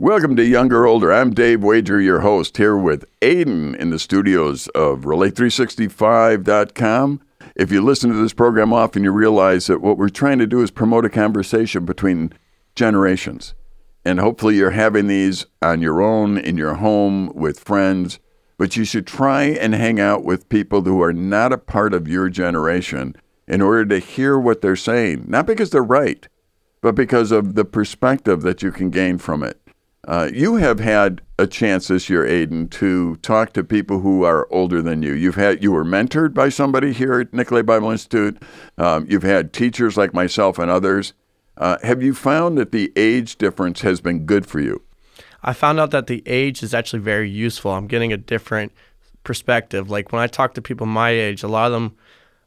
Welcome to Younger Older. I'm Dave Wager, your host, here with Aiden in the studios of Relate365.com. If you listen to this program often, you realize that what we're trying to do is promote a conversation between generations. And hopefully, you're having these on your own, in your home, with friends. But you should try and hang out with people who are not a part of your generation in order to hear what they're saying. Not because they're right, but because of the perspective that you can gain from it. Uh, you have had a chance this year, Aiden, to talk to people who are older than you. You've had you were mentored by somebody here at Nicolet Bible Institute. Um, you've had teachers like myself and others. Uh, have you found that the age difference has been good for you? I found out that the age is actually very useful. I'm getting a different perspective. Like when I talk to people my age, a lot of them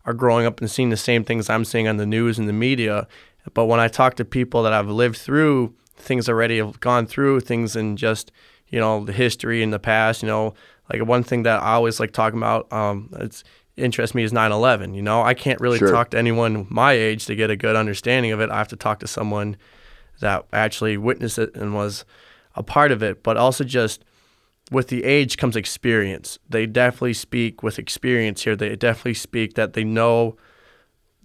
are growing up and seeing the same things I'm seeing on the news and the media. But when I talk to people that I've lived through things already have gone through, things in just you know the history in the past. You know, like one thing that I always like talking about. Um, it's interests me is 9/11. You know, I can't really Sure. talk to anyone my age to get a good understanding of it. I have to talk to someone that actually witnessed it and was a part of it. But also just with the age comes experience. They definitely speak with experience here. They definitely speak that they know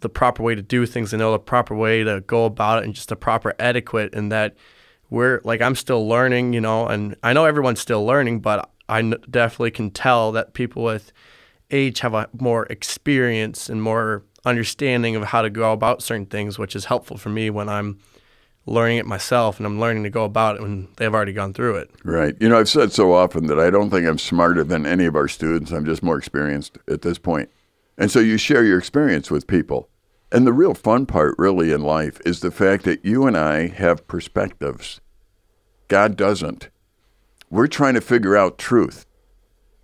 the proper way to do things. They know the proper way to go about it and just the proper etiquette. And that we're like, I'm still learning, you know, and I know everyone's still learning, but I definitely can tell that people with age have a more experience and more understanding of how to go about certain things, which is helpful for me when I'm learning it myself and I'm learning to go about it when they've already gone through it. Right. You know, I've said so often that I don't think I'm smarter than any of our students. I'm just more experienced at this point. And so you share your experience with people. And the real fun part, really, in life is the fact that you and I have perspectives. God doesn't. We're trying to figure out truth.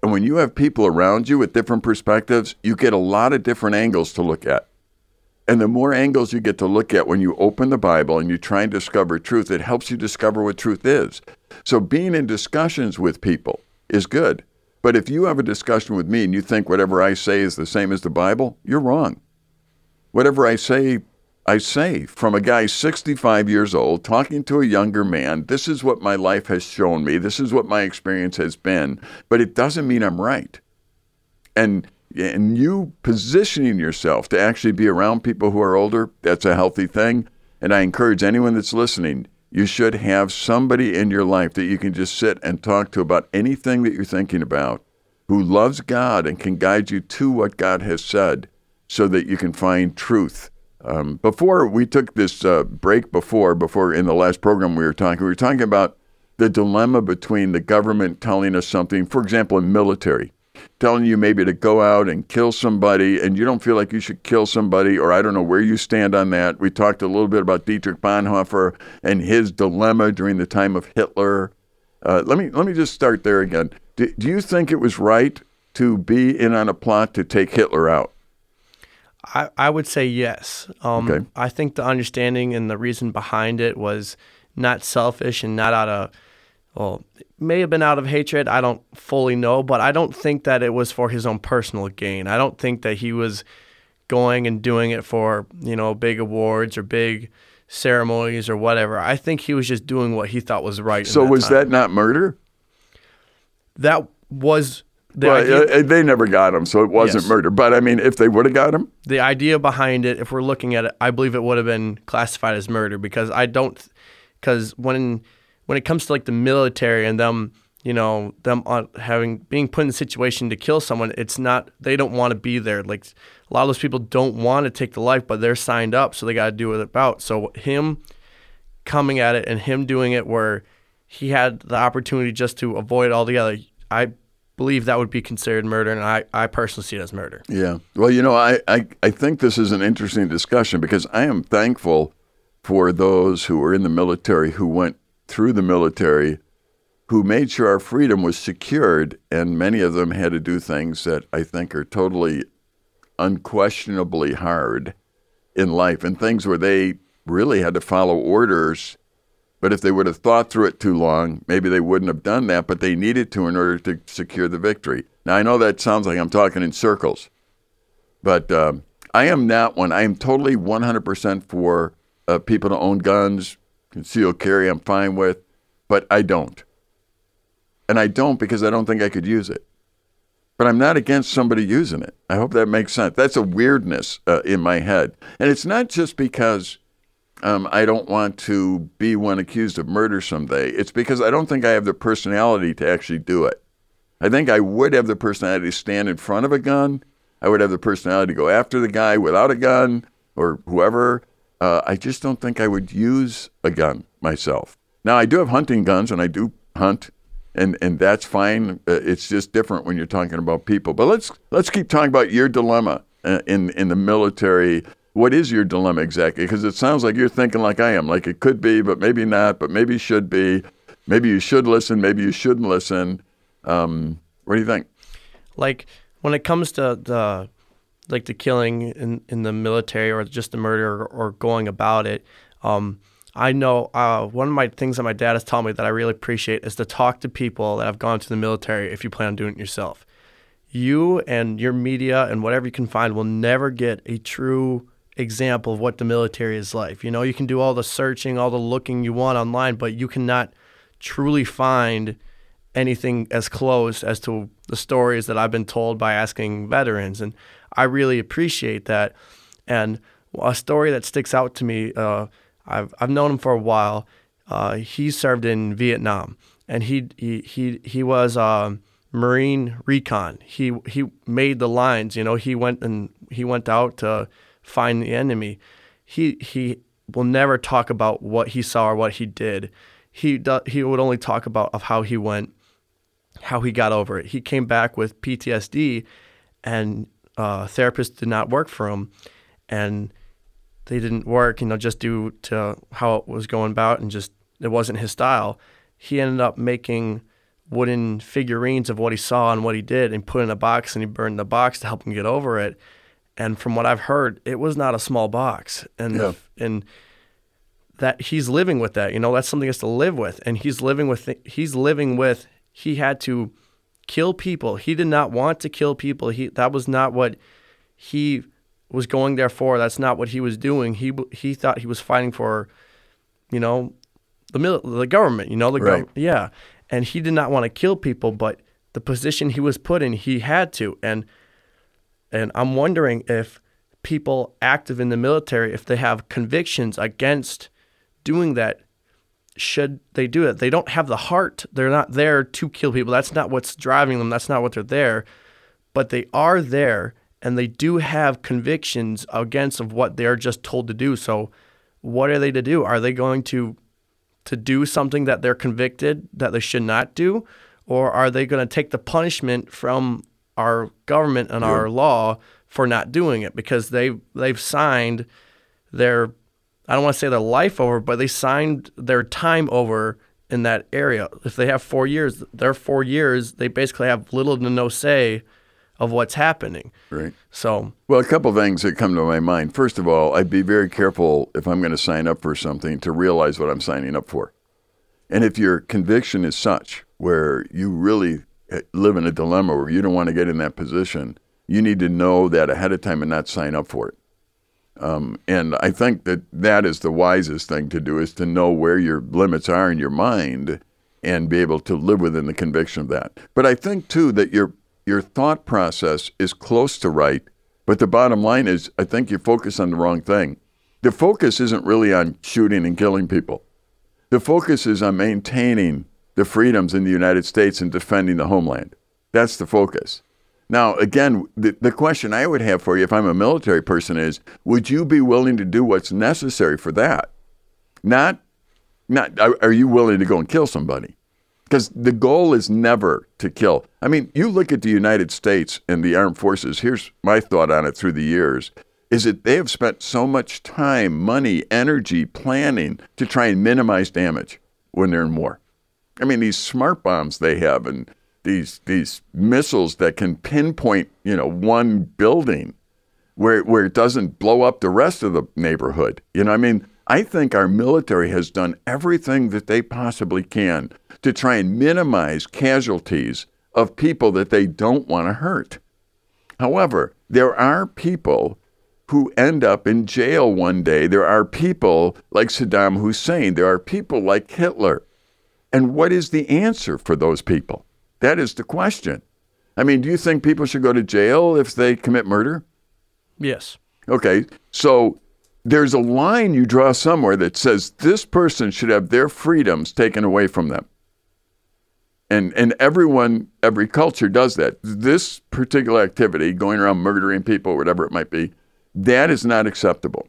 And when you have people around you with different perspectives, you get a lot of different angles to look at. And the more angles you get to look at when you open the Bible and you try and discover truth, it helps you discover what truth is. So being in discussions with people is good. But if you have a discussion with me and you think whatever I say is the same as the Bible, you're wrong. Whatever I say, I say. From a guy 65 years old talking to a younger man, this is what my life has shown me. This is what my experience has been. But it doesn't mean I'm right and and you positioning yourself to actually be around people who are older that's a healthy thing and i encourage anyone that's listening you should have somebody in your life that you can just sit and talk to about anything that you're thinking about who loves god and can guide you to what god has said so that you can find truth. Um, before we took this uh, break before before in the last program we were talking we were talking about the dilemma between the government telling us something for example in military telling you maybe to go out and kill somebody and you don't feel like you should kill somebody or I don't know where you stand on that. We talked a little bit about Dietrich Bonhoeffer and his dilemma during the time of Hitler. Uh, let me let me just start there again. Do, do you think it was right to be in on a plot to take Hitler out? I, I would say yes. Um, Okay. I think the understanding and the reason behind it was not selfish and not out of, well, it may have been out of hatred. I don't fully know, but I don't think that it was for his own personal gain. I don't think that he was going and doing it for, you know, big awards or big ceremonies or whatever. I think he was just doing what he thought was right. So was time. that not murder? That was the well, idea. uh, they never got him, so it wasn't Yes. murder. But I mean, if they would have got him, the idea behind it, if we're looking at it, I believe it would have been classified as murder because I don't, because when when it comes to like the military and them, you know, them on having being put in a situation to kill someone, it's not they don't want to be there. Like a lot of those people don't want to take the life, but they're signed up, so they got to do it about. So him coming at it and him doing it where he had the opportunity just to avoid altogether, I believe that would be considered murder, and I, I personally see it as murder. Yeah. Well, you know, I, I, I think this is an interesting discussion because I am thankful for those who were in the military, who went through the military, who made sure our freedom was secured. And many of them had to do things that I think are totally unquestionably hard in life and things where they really had to follow orders. But if they would have thought through it too long, maybe they wouldn't have done that, but they needed to in order to secure the victory. Now, I know that sounds like I'm talking in circles, but um, I am not one. I am totally 100% for uh, people to own guns, concealed carry, I'm fine with. but I don't. And I don't because I don't think I could use it. But I'm not against somebody using it. I hope that makes sense. That's a weirdness uh, in my head. And it's not just because um, I don't want to be one accused of murder someday. It's because I don't think I have the personality to actually do it. I think I would have the personality to stand in front of a gun. I would have the personality to go after the guy without a gun or whoever. Uh, I just don't think I would use a gun myself. Now, I do have hunting guns and I do hunt, and, and that's fine. Uh, it's just different when you're talking about people. But let's, let's keep talking about your dilemma uh, in, in the military. What is your dilemma exactly? Because it sounds like you're thinking like I am, like it could be, but maybe not, but maybe should be. Maybe you should listen, maybe you shouldn't listen. Um, what do you think? Like when it comes to the like the killing in, in the military or just the murder or, or going about it, um, I know uh, one of my things that my dad has taught me that I really appreciate is to talk to people that have gone to the military if you plan on doing it yourself. You and your media and whatever you can find will never get a true example of what the military is like. You know, you can do all the searching, all the looking you want online, but you cannot truly find anything as close as to the stories that I've been told by asking veterans. And I really appreciate that. And a story that sticks out to me, uh, I've I've known him for a while. Uh, he served in Vietnam, and he he he he was uh, Marine recon. He he made the lines. You know, he went and he went out to find the enemy. He he will never talk about what he saw or what he did. He do, he would only talk about of how he went, how he got over it. He came back with PTSD, and uh, therapists did not work for him, and they didn't work, you know, just due to how it was going about and just it wasn't his style. He ended up making wooden figurines of what he saw and what he did and put in a box and he burned the box to help him get over it. And from what I've heard, it was not a small box. And Yeah. the, and that he's living with that, you know, that's something he has to live with. And he's living with he's living with he had to kill people. He did not want to kill people. He that was not what he was going there for. That's not what he was doing. He he thought he was fighting for, you know, the mil- the government. You know, the Right. gov- yeah, and he did not want to kill people, but the position he was put in, he had to. And and I'm wondering if people active in the military, if they have convictions against doing that, should they do it? They don't have the heart. They're not there to kill people. That's not what's driving them. That's not what they're there. But they are there and they do have convictions against of what they're just told to do. So what are they to do? Are they going to to do something that they're convicted that they should not do? Or are they going to take the punishment from our government and our law for not doing it because they they've signed their I don't want to say their life over, but they signed their time over in that area. If they have four years, their four years, they basically have little to no say of what's happening. Right. So Well, a couple things that come to my mind. First of all, I'd be very careful if I'm going to sign up for something to realize what I'm signing up for. And if your conviction is such where you really eh, live in a dilemma where you don't want to get in that position, you need to know that ahead of time and not sign up for it. Um, and I think that that is the wisest thing to do is to know where your limits are in your mind and be able to live within the conviction of that. But I think too that your your thought process is close to right, but the bottom line is I think you focus on the wrong thing. The focus isn't really on shooting and killing people. The focus is on maintaining the freedoms in the United States and defending the homeland. That's the focus. Now, again, the, the question I would have for you if I'm a military person is would you be willing to do what's necessary for that? Not, not are, you willing to go and kill somebody? Because the goal is never to kill. I mean, you look at the United States and the armed forces, here's my thought on it through the years is that they have spent so much time, money, energy, planning to try and minimize damage when they're in war. I mean, these smart bombs they have and these these missiles that can pinpoint, you know, one building where where it doesn't blow up the rest of the neighborhood. You know, I mean, I think our military has done everything that they possibly can to try and minimize casualties of people that they don't want to hurt. However, there are people who end up in jail one day. There are people like Saddam Hussein. There are people like Hitler. And what is the answer for those people? That is the question. I mean, do you think people should go to jail if they commit murder? Yes. Okay, so there's a line you draw somewhere that says this person should have their freedoms taken away from them. And and everyone, every culture does that. This particular activity, going around murdering people, whatever it might be, that is not acceptable.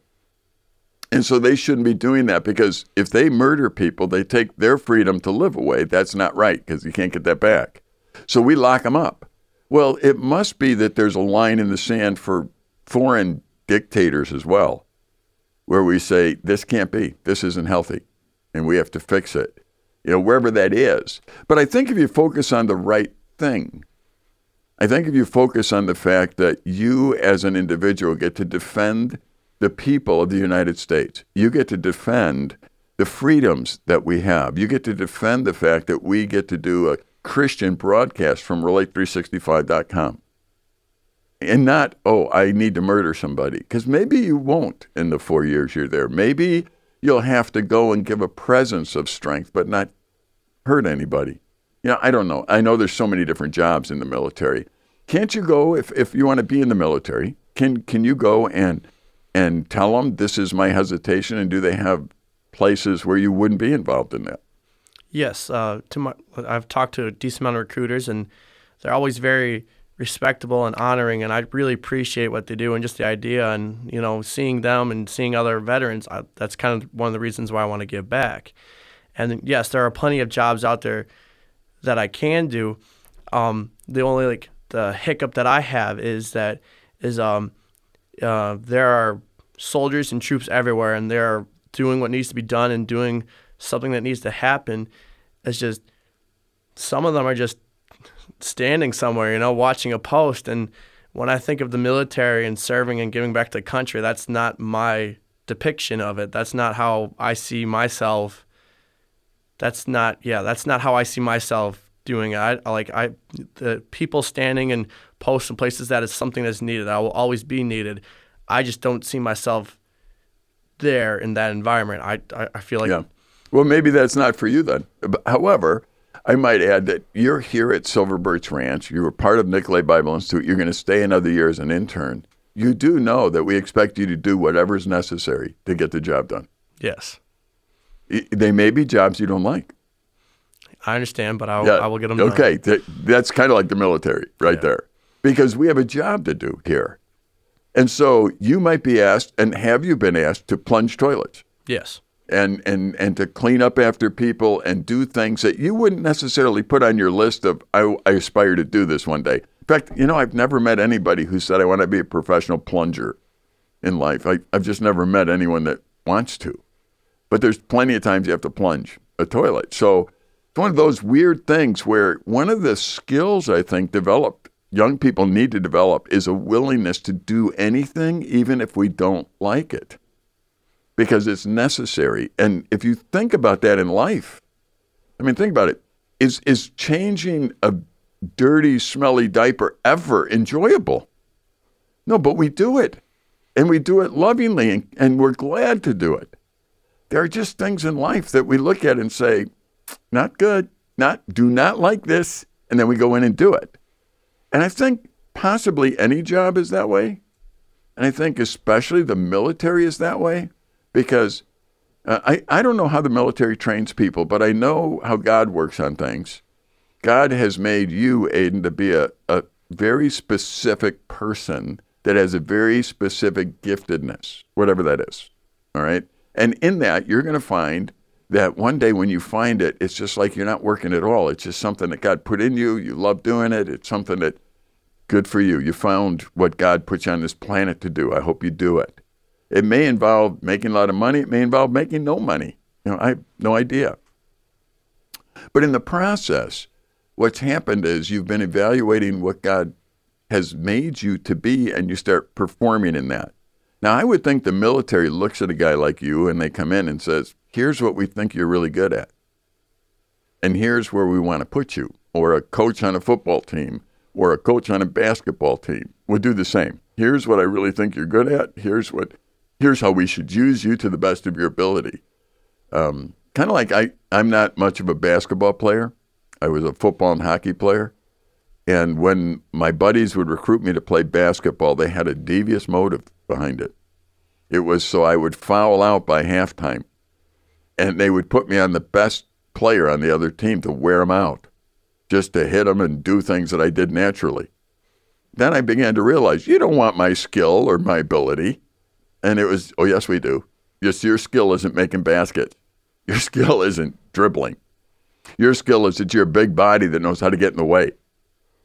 And so they shouldn't be doing that because if they murder people, they take their freedom to live away. That's not right because you can't get that back. So we lock them up. Well, it must be that there's a line in the sand for foreign dictators as well, where we say, this can't be, this isn't healthy, and we have to fix it, you know, wherever that is. But I think if you focus on the right thing, I think if you focus on the fact that you as an individual get to defend the people of the United States, you get to defend the freedoms that we have, you get to defend the fact that we get to do a Christian broadcast from relate365.com. And not, oh, I need to murder somebody. Because maybe you won't in the four years you're there. Maybe you'll have to go and give a presence of strength, but not hurt anybody. You know, I don't know. I know there's so many different jobs in the military. Can't you go if, if you want to be in the military? Can can you go and and tell them this is my hesitation? And do they have places where you wouldn't be involved in that? Yes, uh, to my, I've talked to a decent amount of recruiters, and they're always very respectable and honoring, and I really appreciate what they do and just the idea, and you know, seeing them and seeing other veterans. I, that's kind of one of the reasons why I want to give back. And yes, there are plenty of jobs out there that I can do. Um, the only like the hiccup that I have is that is um, uh, there are soldiers and troops everywhere, and they're doing what needs to be done and doing something that needs to happen. It's just some of them are just standing somewhere, you know, watching a post. And when I think of the military and serving and giving back to the country, that's not my depiction of it. That's not how I see myself. That's not, yeah, that's not how I see myself doing it. I like I the people standing and posts and places that is something that's needed. I will always be needed. I just don't see myself there in that environment. I I, I feel like yeah. Well, maybe that's not for you then. However, I might add that you're here at Silver Birch Ranch. You were part of Nicolet Bible Institute. You're going to stay another year as an intern. You do know that we expect you to do whatever is necessary to get the job done. Yes. They may be jobs you don't like. I understand, but I'll, yeah. I will get them done. Okay. That's kind of like the military right yeah. there because we have a job to do here. And so you might be asked, and have you been asked, to plunge toilets? Yes and and and to clean up after people and do things that you wouldn't necessarily put on your list of I, I aspire to do this one day. In fact, you know, I've never met anybody who said I want to be a professional plunger in life. I, I've just never met anyone that wants to. But there's plenty of times you have to plunge a toilet. So it's one of those weird things where one of the skills I think developed young people need to develop is a willingness to do anything even if we don't like it because it's necessary. And if you think about that in life, I mean, think about it. Is is changing a dirty, smelly diaper ever enjoyable? No, but we do it. And we do it lovingly and, and we're glad to do it. There are just things in life that we look at and say, not good, not do not like this, and then we go in and do it. And I think possibly any job is that way. And I think especially the military is that way because uh, I, I don't know how the military trains people, but I know how God works on things. God has made you, Aiden, to be a, a very specific person that has a very specific giftedness, whatever that is. All right. And in that, you're going to find that one day when you find it, it's just like you're not working at all. It's just something that God put in you. You love doing it. It's something that good for you. You found what God put you on this planet to do. I hope you do it. It may involve making a lot of money. It may involve making no money. You know, I have no idea. But in the process, what's happened is you've been evaluating what God has made you to be and you start performing in that. Now, I would think the military looks at a guy like you and they come in and says, "Here's what we think you're really good at. And here's where we want to put you." Or a coach on a football team or a coach on a basketball team would do the same. Here's what I really think you're good at. Here's what here's how we should use you to the best of your ability. Um, kind of like I, I'm not much of a basketball player. I was a football and hockey player. And when my buddies would recruit me to play basketball, they had a devious motive behind it. It was so I would foul out by halftime. And they would put me on the best player on the other team to wear them out, just to hit them and do things that I did naturally. Then I began to realize you don't want my skill or my ability. And it was, oh, yes, we do. Just your skill isn't making baskets. Your skill isn't dribbling. Your skill is that you're a big body that knows how to get in the way.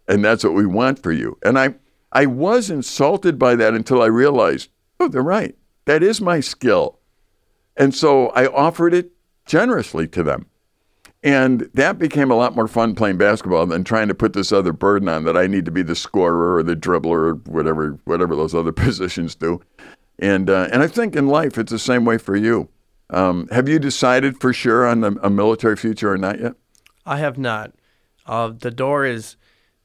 And that's what we want for you. And I, I was insulted by that until I realized, oh, they're right. That is my skill. And so I offered it generously to them. And that became a lot more fun playing basketball than trying to put this other burden on that I need to be the scorer or the dribbler or whatever whatever those other positions do. And uh, and I think in life it's the same way for you. Um, have you decided for sure on a, a, military future or not yet? I have not. Uh, the door is,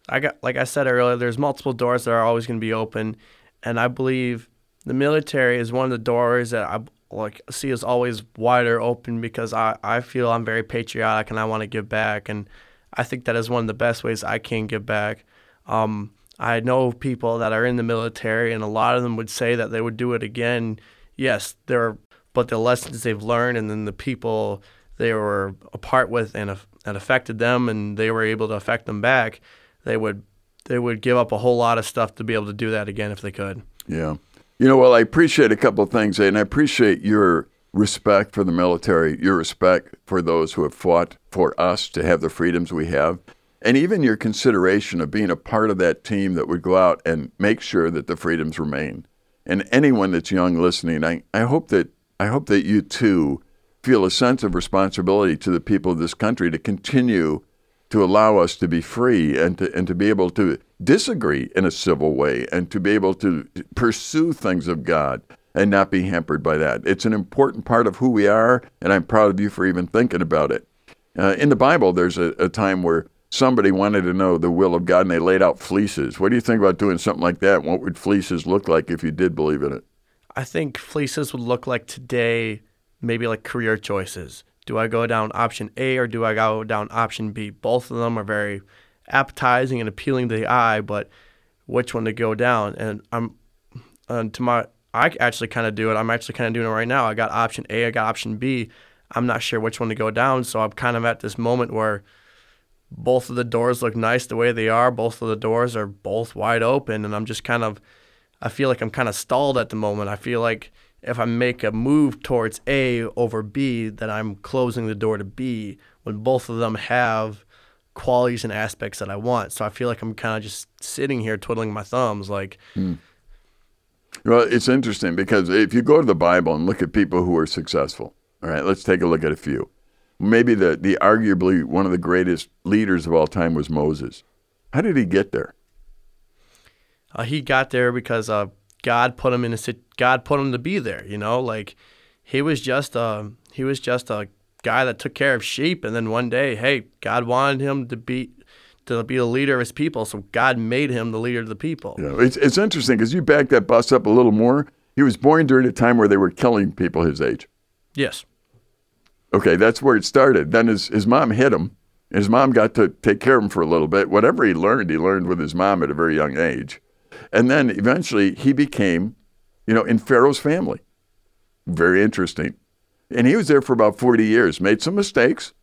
I got like I said earlier. There's multiple doors that are always going to be open, and I believe the military is one of the doors that I like see is always wider open because I, I feel I'm very patriotic and I want to give back and I think that is one of the best ways I can give back. Um, I know people that are in the military and a lot of them would say that they would do it again. Yes, there but the lessons they've learned and then the people they were apart with and and affected them and they were able to affect them back, they would they would give up a whole lot of stuff to be able to do that again if they could. Yeah. You know, well, I appreciate a couple of things, and I appreciate your respect for the military, your respect for those who have fought for us to have the freedoms we have, and even your consideration of being a part of that team that would go out and make sure that the freedoms remain. And anyone that's young listening, I, I hope that I hope that you too feel a sense of responsibility to the people of this country to continue to allow us to be free and to and to be able to disagree in a civil way and to be able to pursue things of God and not be hampered by that. It's an important part of who we are, and I'm proud of you for even thinking about it. Uh, in the Bible, there's a, a time where somebody wanted to know the will of God and they laid out fleeces. What do you think about doing something like that? What would fleeces look like if you did believe in it? I think fleeces would look like today, maybe like career choices. Do I go down option A or do I go down option B? Both of them are very appetizing and appealing to the eye, but which one to go down? And I'm, and to my, I actually kind of do it. I'm actually kind of doing it right now. I got option A, I got option B. I'm not sure which one to go down, so I'm kind of at this moment where both of the doors look nice the way they are. Both of the doors are both wide open, and I'm just kind of, I feel like I'm kind of stalled at the moment. I feel like if I make a move towards A over B, that I'm closing the door to B when both of them have qualities and aspects that I want. So I feel like I'm kind of just sitting here twiddling my thumbs like hmm. Well, it's interesting because if you go to the Bible and look at people who are successful, all right, let's take a look at a few. Maybe the, the arguably one of the greatest leaders of all time was Moses. How did he get there? Uh, he got there because uh, God put him in a God put him to be there. You know, like he was just a he was just a guy that took care of sheep, and then one day, hey, God wanted him to be to be the leader of his people, so God made him the leader of the people. Yeah, it's it's interesting because you back that bus up a little more. He was born during a time where they were killing people his age. Yes. Okay, that's where it started. Then his his mom hit him. His mom got to take care of him for a little bit. Whatever he learned, he learned with his mom at a very young age. And then eventually he became, you know, in Pharaoh's family. Very interesting. And he was there for about 40 years, made some mistakes.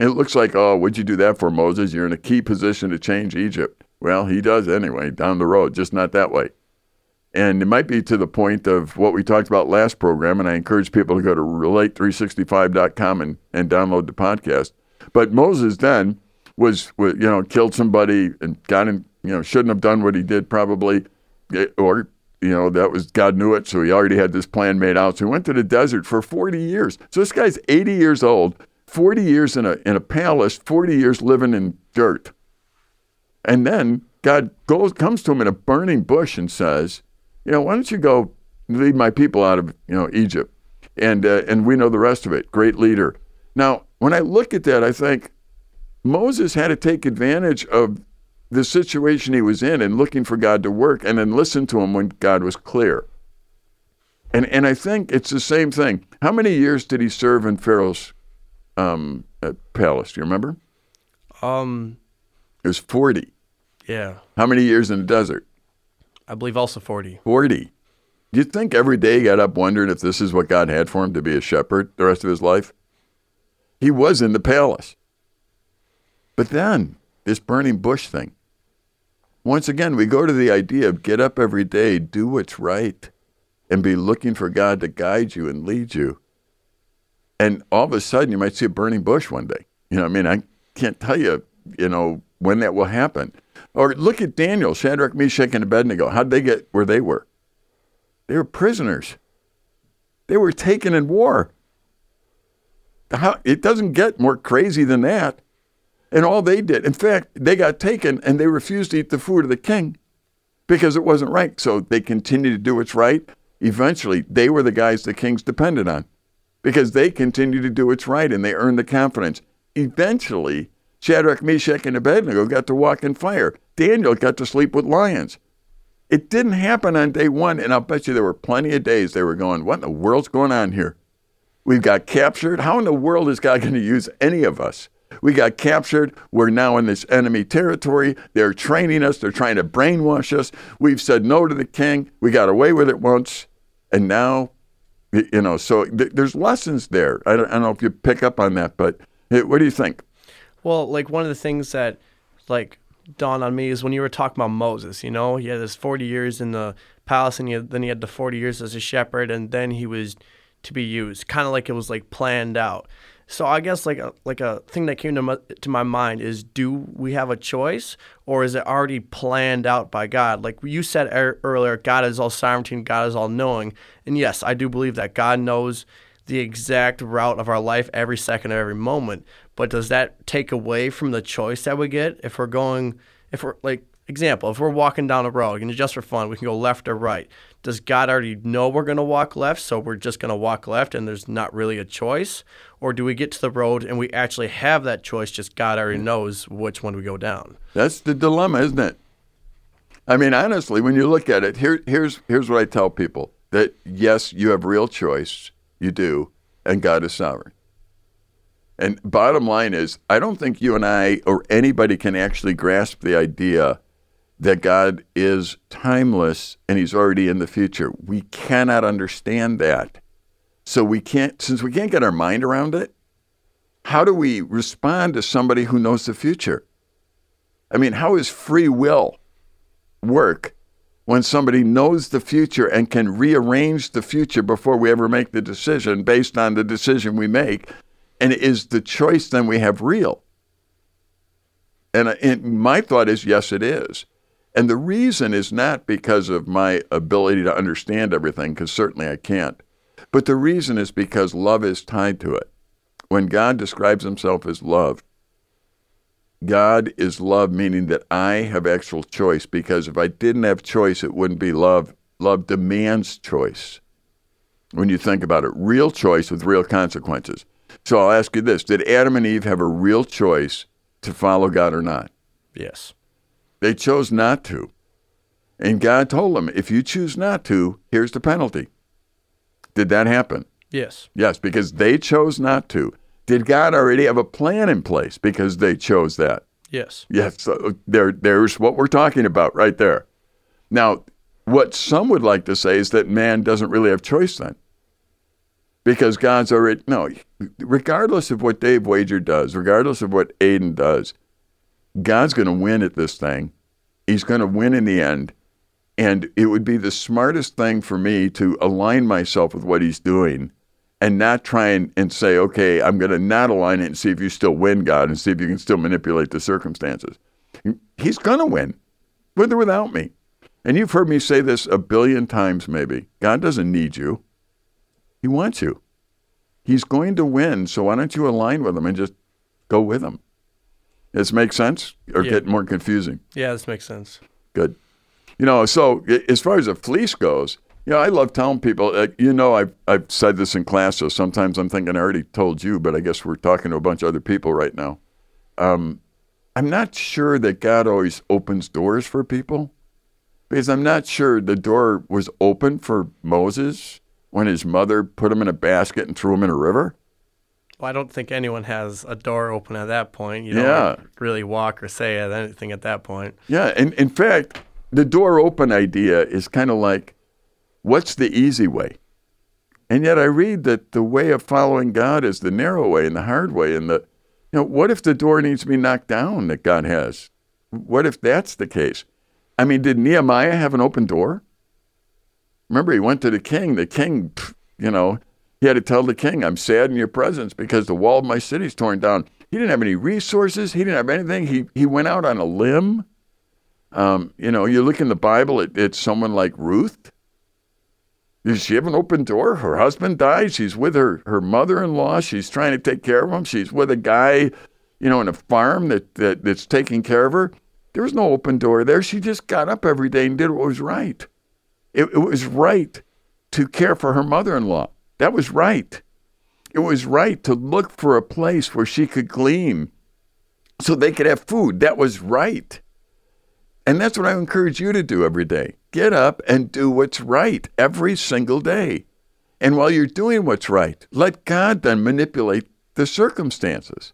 And it looks like, oh, what'd you do that for, Moses? You're in a key position to change Egypt. Well, he does anyway, down the road, just not that way. And it might be to the point of what we talked about last program, and I encourage people to go to relate365.com and, and download the podcast. But Moses then was, you know, killed somebody and got in you know, shouldn't have done what he did probably, eh, or you know, that was God knew it, so he already had this plan made out. So he went to the desert for 40 years. So this guy's 80 years old, 40 years in a in a palace, 40 years living in dirt. And then God goes comes to him in a burning bush and says, you know, why don't you go lead my people out of you know Egypt? And uh, and we know the rest of it. Great leader. Now, when I look at that, I think Moses had to take advantage of the situation he was in and looking for God to work and then listen to him when God was clear. And, and I think it's the same thing. How many years did he serve in Pharaoh's um, uh, palace? Do you remember? Um, It was 40. yeah, How many years in the desert? I believe also 40. 40. Do you think every day he got up wondering if this is what God had for him to be a shepherd the rest of his life? He was in the palace. But then, this burning bush thing. Once again, we go to the idea of get up every day, do what's right, and be looking for God to guide you and lead you. And all of a sudden, you might see a burning bush one day. You know, I mean, I can't tell you, you know, when that will happen. Or look at Daniel, Shadrach, Meshach, and Abednego. How'd they get where they were? They were prisoners. They were taken in war. How, it doesn't get more crazy than that. And all they did, in fact, they got taken and they refused to eat the food of the king because it wasn't right. So they continued to do what's right. Eventually, they were the guys the kings depended on because they continued to do what's right and they earned the confidence. Eventually, Shadrach, Meshach, and Abednego got to walk in fire. Daniel got to sleep with lions. It didn't happen on day one, and I'll bet you there were plenty of days they were going, What in the world's going on here? We've got captured. How in the world is God going to use any of us? We got captured. We're now in this enemy territory. They're training us. They're trying to brainwash us. We've said no to the king. We got away with it once. And now, you know, so th- there's lessons there. I don't, I don't know if you pick up on that, but what do you think? Well, like one of the things that like dawned on me is when you were talking about Moses. You know, he had his forty years in the palace, and he had, then he had the forty years as a shepherd, and then he was to be used, kind of like it was like planned out. So I guess like a like a thing that came to my, to my mind is do we have a choice or is it already planned out by God? Like you said er- earlier, God is all sovereignty, God is all knowing, and yes, I do believe that God knows the exact route of our life every second of every moment. But does that take away from the choice that we get if we're going, if we're like, example, if we're walking down a road and just for fun, we can go left or right. Does God already know we're going to walk left, so we're just going to walk left and there's not really a choice? Or do we get to the road and we actually have that choice, just God already mm. knows which one we go down? That's the dilemma, isn't it? I mean, honestly, when you look at it, here, here's here's what I tell people: that yes, you have real choice, you do, and God is sovereign. And bottom line is, I don't think you and I or anybody can actually grasp the idea that God is timeless and He's already in the future. We cannot understand that. So we can't, since we can't get our mind around it. How do we respond to somebody who knows the future? I mean, how is free will work when somebody knows the future and can rearrange the future before we ever make the decision based on the decision we make? And is the choice then we have real? And, uh, and my thought is yes, it is. And the reason is not because of my ability to understand everything, because certainly I can't. But the reason is because love is tied to it. When God describes himself as love, God is love, meaning that I have actual choice, because if I didn't have choice, it wouldn't be love. Love demands choice. When you think about it, real choice with real consequences. So I'll ask you this Did Adam and Eve have a real choice to follow God or not? Yes. They chose not to. And God told them, if you choose not to, here's the penalty. Did that happen? Yes. Yes, because they chose not to. Did God already have a plan in place because they chose that? Yes. Yes, so uh, there, there's what we're talking about right there. Now, what some would like to say is that man doesn't really have choice then. Because God's already, no, regardless of what Dave Wager does, regardless of what Aiden does, God's going to win at this thing. He's going to win in the end. And it would be the smartest thing for me to align myself with what he's doing and not try and, and say, okay, I'm going to not align it and see if you still win, God, and see if you can still manipulate the circumstances. He's going to win, with or without me. And you've heard me say this a billion times, maybe. God doesn't need you, He wants you. He's going to win, so why don't you align with Him and just go with Him? Does this make sense or Yeah. get more confusing? Yeah, this makes sense. Good. You know, so as far as the fleece goes, you know, I love telling people, uh, you know, I've, I've said this in class, so sometimes I'm thinking I already told you, but I guess we're talking to a bunch of other people right now. Um, I'm not sure that God always opens doors for people because I'm not sure the door was open for Moses when his mother put him in a basket and threw him in a river. Well, I don't think anyone has a door open at that point. You Yeah. don't really walk or say anything at that point. Yeah, and in fact, the door open idea is kind of like, what's the easy way? And yet I read that the way of following God is the narrow way and the hard way. And the, you know, what if the door needs to be knocked down that God has? What if that's the case? I mean, did Nehemiah have an open door? Remember, he went to the king. The king, you know, he had to tell the king, I'm sad in your presence because the wall of my city's torn down. He didn't have any resources. He didn't have anything. He, he went out on a limb. Um, you know, you look in the Bible at, at someone like Ruth. Does she have an open door? Her husband died. She's with her, her mother in law. She's trying to take care of him. She's with a guy, you know, in a farm that, that that's taking care of her. There was no open door there. She just got up every day and did what was right. It, it was right to care for her mother in law. That was right. It was right to look for a place where she could glean so they could have food. That was right. And that's what I encourage you to do every day. Get up and do what's right every single day. And while you're doing what's right, let God then manipulate the circumstances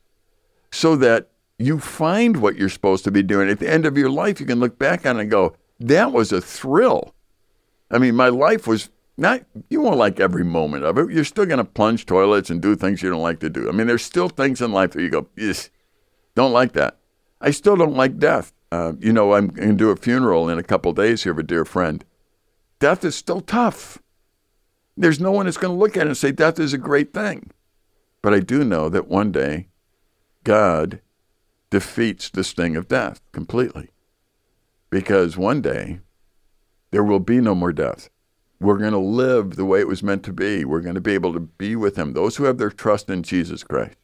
so that you find what you're supposed to be doing. At the end of your life, you can look back on it and go, that was a thrill. I mean, my life was not, you won't like every moment of it. You're still going to plunge toilets and do things you don't like to do. I mean, there's still things in life that you go, yes, don't like that. I still don't like death. Uh, you know, I'm going to do a funeral in a couple days here of a dear friend. Death is still tough. There's no one that's going to look at it and say death is a great thing. But I do know that one day God defeats the sting of death completely. Because one day there will be no more death. We're going to live the way it was meant to be. We're going to be able to be with Him. Those who have their trust in Jesus Christ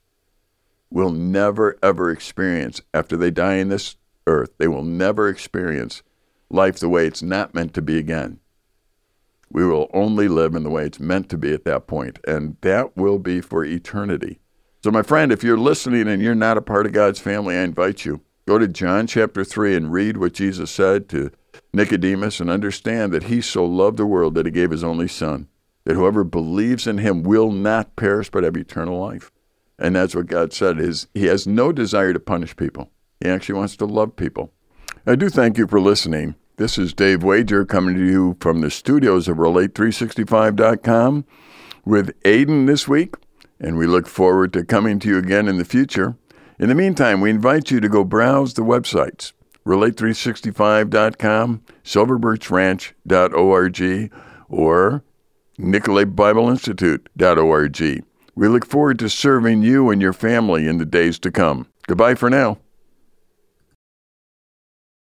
will never, ever experience, after they die in this earth, they will never experience life the way it's not meant to be again. We will only live in the way it's meant to be at that point, and that will be for eternity. So, my friend, if you're listening and you're not a part of God's family, I invite you. Go to John chapter 3 and read what Jesus said to Nicodemus and understand that he so loved the world that he gave his only son, that whoever believes in him will not perish but have eternal life. And that's what God said is he has no desire to punish people. He actually wants to love people. I do thank you for listening. This is Dave Wager coming to you from the studios of Relate365.com with Aiden this week, and we look forward to coming to you again in the future. In the meantime, we invite you to go browse the websites Relate365.com, SilverbirchRanch.org, or NicoletBibleInstitute.org. We look forward to serving you and your family in the days to come. Goodbye for now.